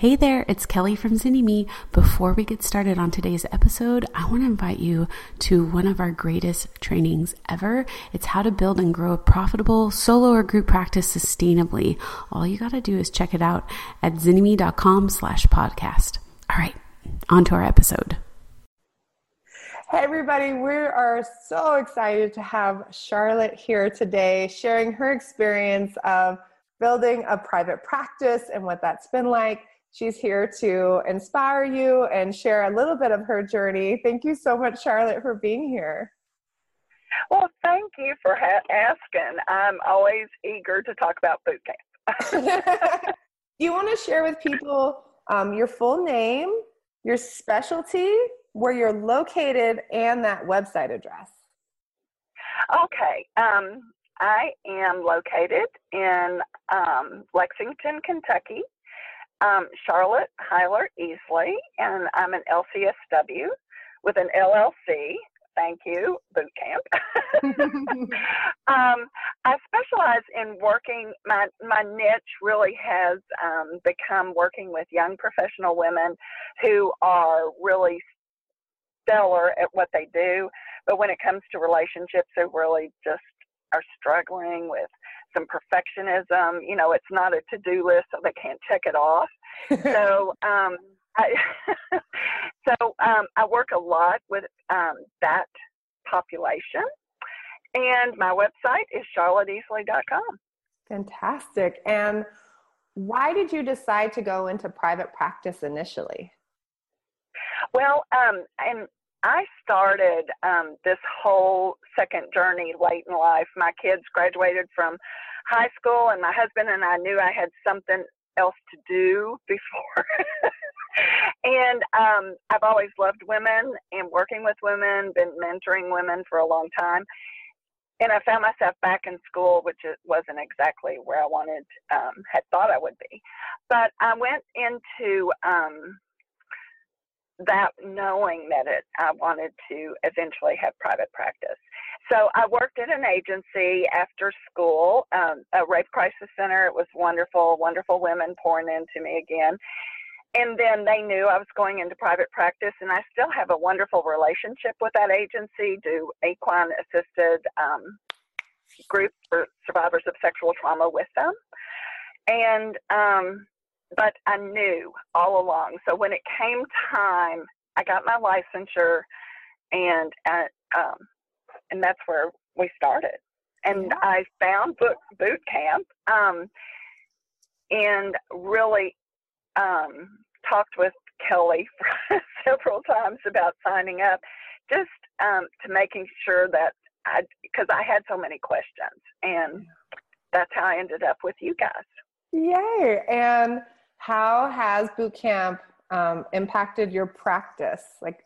Hey there, it's Kelly from Zynnyme. Before we get started on today's episode, I want to invite you to one of our greatest trainings ever. It's how to build and grow a profitable solo or group practice sustainably. All you got to do is check it out at zynnyme.com slash podcast. All right, on to our episode. Hey, everybody, we are so excited to have Charlotte here today sharing her experience of building a private practice and what that's been like. She's here to inspire you and share a little bit of her journey. Thank you so much, Charlotte, for being here. Well, thank you for ha- asking. I'm always eager to talk about boot camp. Do you want to share with people um, your full name, your specialty, where you're located, and that website address? Okay. Um, I am located in um, Lexington, Kentucky um, Charlotte Heiler Easley, and I'm an LCSW with an LLC. Thank you, boot camp. um, I specialize in working. My my niche really has um, become working with young professional women who are really stellar at what they do, but when it comes to relationships, they really just are struggling with some perfectionism. You know, it's not a to do list, so they can't check it off. so, um, I, so um, I work a lot with um, that population, and my website is charlotteeasley.com. Fantastic. And why did you decide to go into private practice initially? Well, um, and I started um, this whole second journey late in life. My kids graduated from high school, and my husband and I knew I had something else to do before. and um, I've always loved women and working with women, been mentoring women for a long time. And I found myself back in school, which wasn't exactly where I wanted, um, had thought I would be. But I went into um, that knowing that it, I wanted to eventually have private practice. So I worked at an agency after school, um, a rape crisis center. It was wonderful, wonderful women pouring into me again. And then they knew I was going into private practice, and I still have a wonderful relationship with that agency. Do equine assisted um, groups for survivors of sexual trauma with them, and um, but I knew all along. So when it came time, I got my licensure, and uh, um, and that's where we started. And. I found boot boot camp, um, and really um, talked with Kelly several times about signing up, just um, to making sure that I because I had so many questions, and that's how I ended up with you guys. Yay! And how has boot camp um, impacted your practice? Like,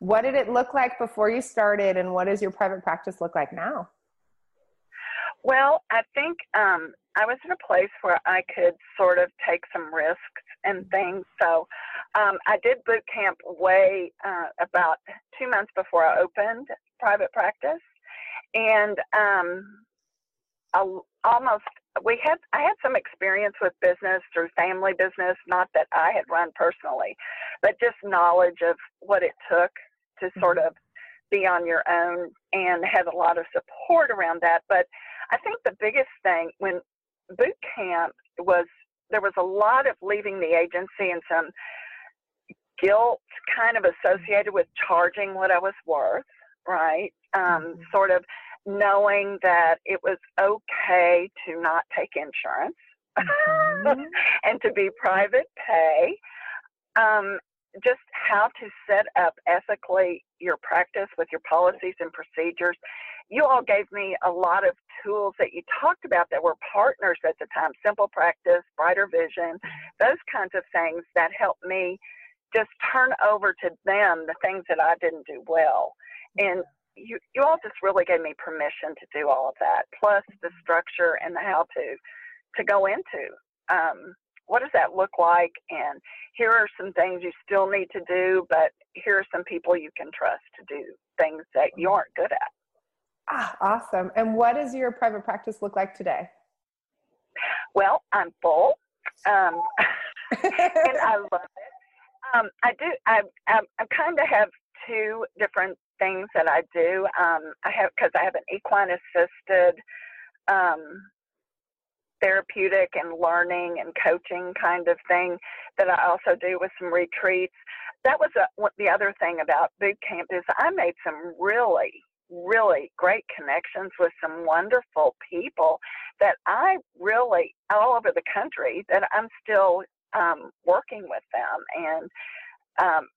what did it look like before you started, and what does your private practice look like now? Well, I think um, I was in a place where I could sort of take some risks and things. So um, I did boot camp way uh, about two months before I opened private practice, and um, almost we had I had some experience with business through family business, not that I had run personally, but just knowledge of what it took to mm-hmm. sort of be on your own and had a lot of support around that. But I think the biggest thing when boot camp was there was a lot of leaving the agency and some guilt kind of associated with charging what I was worth, right? Um, mm-hmm. Sort of knowing that it was okay to not take insurance mm-hmm. and to be private pay. Um, just how to set up ethically your practice with your policies and procedures. You all gave me a lot of tools that you talked about that were partners at the time Simple Practice, Brighter Vision, those kinds of things that helped me just turn over to them the things that I didn't do well. And you, you all just really gave me permission to do all of that, plus the structure and the how to to go into. Um, what does that look like? And here are some things you still need to do, but here are some people you can trust to do things that you aren't good at. Ah, awesome. And what does your private practice look like today? Well, I'm full. Um, and I love it. Um, I do. I I, I kind of have two different things that I do. Um, I have because I have an equine assisted um, therapeutic and learning and coaching kind of thing that I also do with some retreats. That was a, the other thing about boot camp is I made some really really great connections with some wonderful people that I really all over the country that I'm still um, working with them and um,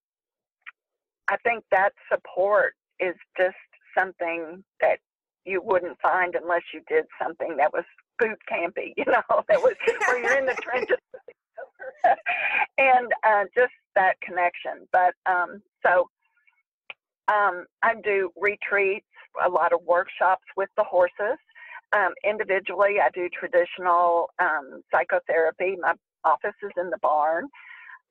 I think that support is just something that you wouldn't find unless you did something that was boot campy, you know, that was where you're in the trenches and uh, just that connection. But um, so um, I do retreats, a lot of workshops with the horses. Um, individually, I do traditional um, psychotherapy. My office is in the barn.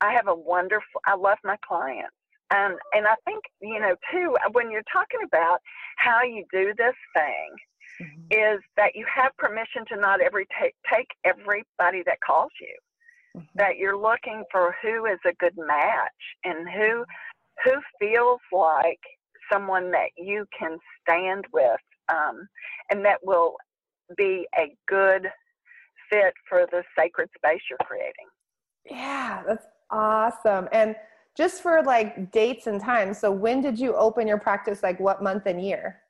I have a wonderful, I love my clients. Um, and I think, you know, too, when you're talking about how you do this thing, mm-hmm. is that you have permission to not every take, take everybody that calls you. Mm-hmm. That you're looking for who is a good match and who who feels like someone that you can stand with um, and that will be a good fit for the sacred space you're creating. Yeah, that's awesome. And just for like dates and times. So when did you open your practice? Like what month and year?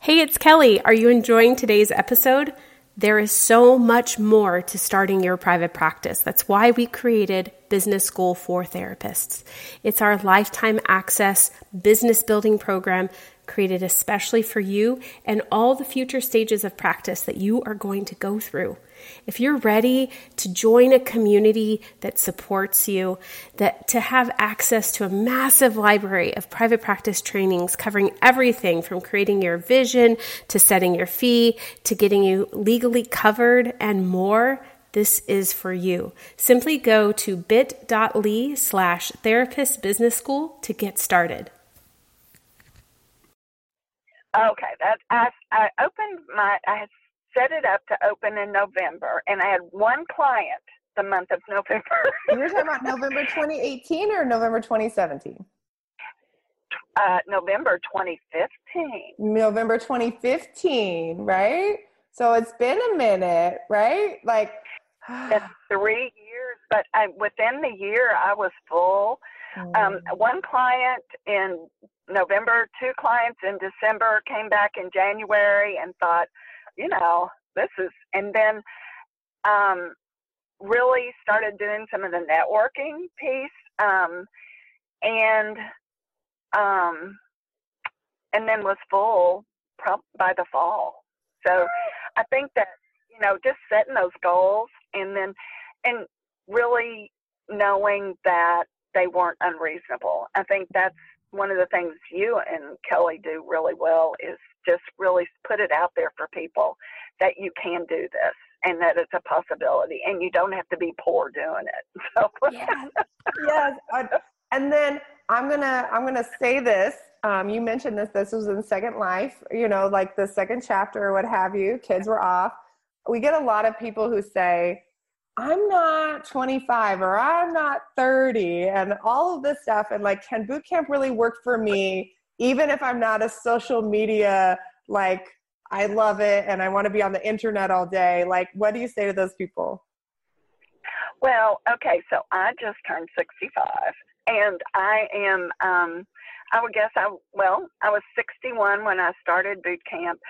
Hey, it's Kelly. Are you enjoying today's episode? There is so much more to starting your private practice. That's why we created Business School for Therapists. It's our lifetime access business building program created especially for you and all the future stages of practice that you are going to go through. If you're ready to join a community that supports you, that to have access to a massive library of private practice trainings covering everything from creating your vision to setting your fee to getting you legally covered and more, this is for you. Simply go to bit.ly slash therapist business school to get started. Okay, that I I opened my I had set it up to open in November, and I had one client the month of November. You're talking about November 2018 or November 2017? Uh, November 2015. November 2015, right? So it's been a minute, right? Like it's three years, but I, within the year, I was full. Um, mm. Um, one client in November, two clients in December came back in January and thought, you know, this is, and then um, really started doing some of the networking piece, um, and um, and then was full by the fall. So I think that you know, just setting those goals and then and really knowing that they weren't unreasonable. I think that's one of the things you and Kelly do really well is just really put it out there for people that you can do this and that it's a possibility and you don't have to be poor doing it. So yes, yes. And then I'm gonna I'm gonna say this. Um, you mentioned this. This was in Second Life. You know, like the second chapter or what have you. Kids were off. We get a lot of people who say, I'm not 25 or I'm not 30 and all of this stuff. And like, can boot camp really work for me, even if I'm not a social media, like, I love it and I want to be on the internet all day? Like, what do you say to those people? Well, okay, so I just turned 65 and I am, um, I would guess I, well, I was 61 when I started boot camp.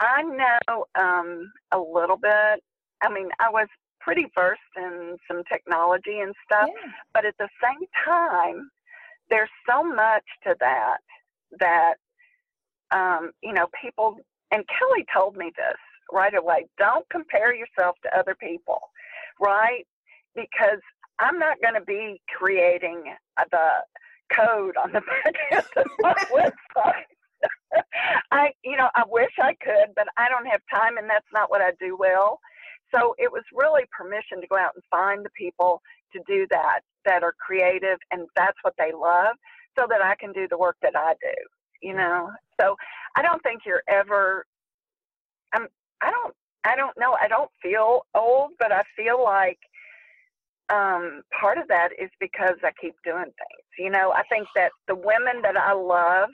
I know um, a little bit. I mean, I was pretty versed in some technology and stuff, yeah. but at the same time, there's so much to that that um, you know people. And Kelly told me this right away. Don't compare yourself to other people, right? Because I'm not going to be creating the code on the back end of my website. I, you know, I wish I could, but I don't have time, and that's not what I do well. So it was really permission to go out and find the people to do that, that are creative and that's what they love, so that I can do the work that I do, you know? So I don't think you're ever, I'm, I don't, I don't know, I don't feel old, but I feel like um, part of that is because I keep doing things. You know, I think that the women that I love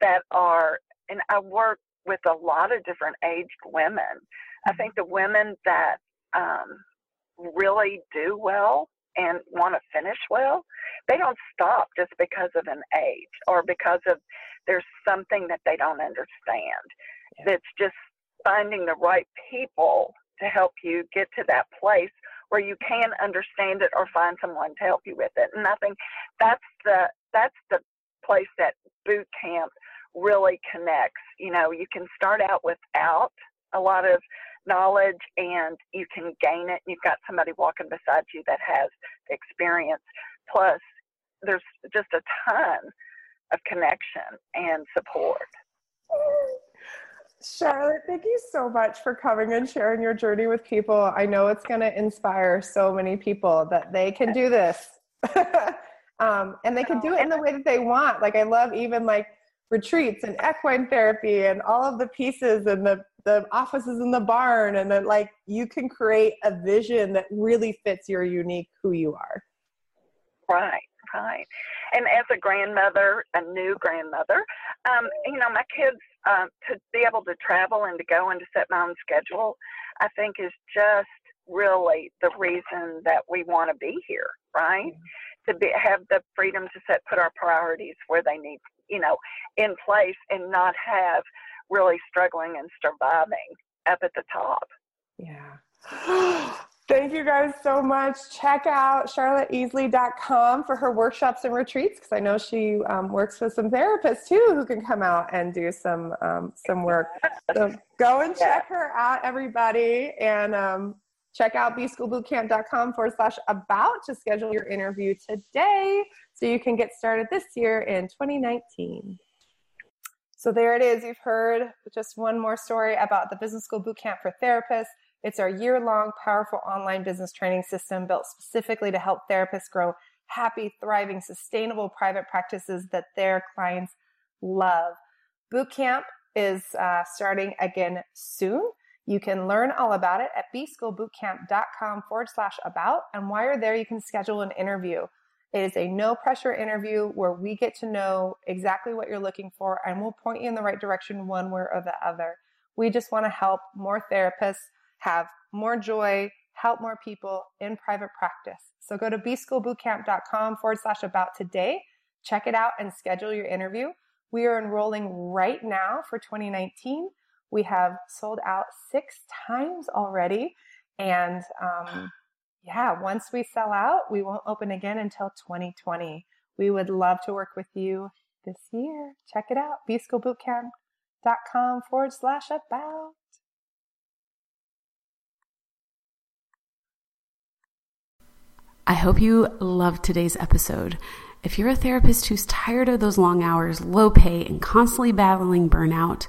that are, and I work with a lot of different aged women. I mm-hmm. think the women that um, really do well and want to finish well, they don't stop just because of an age or because of there's something that they don't understand. Yeah. It's just finding the right people to help you get to that place where you can understand it or find someone to help you with it. And I think that's the that's the place that boot camp really connects. You know, you can start out without a lot of knowledge and you can gain it. You've got somebody walking beside you that has experience. Plus, there's just a ton of connection and support. Charlotte, thank you so much for coming and sharing your journey with people. I know it's going to inspire so many people that they can do this. um, and they can do it in the way that they want. Like, I love even like retreats and equine therapy and all of the pieces and the, the offices in the barn. And then, like, you can create a vision that really fits your unique who you are. Right, right. And as a grandmother, a new grandmother, um, you know, my kids um, to be able to travel and to go and to set my own schedule, I think is just really the reason that we want to be here, right? To be have the freedom to set put our priorities where they need, you know, in place and not have really struggling and surviving up at the top. Yeah. Thank you guys so much. Check out charlotteeasley.com for her workshops and retreats because I know she um, works with some therapists too who can come out and do some um, some work. So go and check her out, everybody, and um, check out bschoolbootcamp.com forward slash about to schedule your interview today so you can get started this year in 2019. So there it is. You've heard just one more story about the Business School Bootcamp for Therapists. It's our year long, powerful online business training system built specifically to help therapists grow happy, thriving, sustainable private practices that their clients love. Bootcamp is uh, starting again soon. You can learn all about it at bschoolbootcamp.com forward slash about. And while you're there, you can schedule an interview. It is a no pressure interview where we get to know exactly what you're looking for and we'll point you in the right direction one way or the other. We just want to help more therapists have more joy, help more people in private practice. So go to bschoolbootcamp.com forward slash about today. Check it out and schedule your interview. We are enrolling right now for 2019. We have sold out six times already. And um, yeah, once we sell out, we won't open again until 2020. We would love to work with you this year. Check it out, bschoolbootcamp.com forward slash about. I hope you loved today's episode. If you're a therapist who's tired of those long hours, low pay, and constantly battling burnout,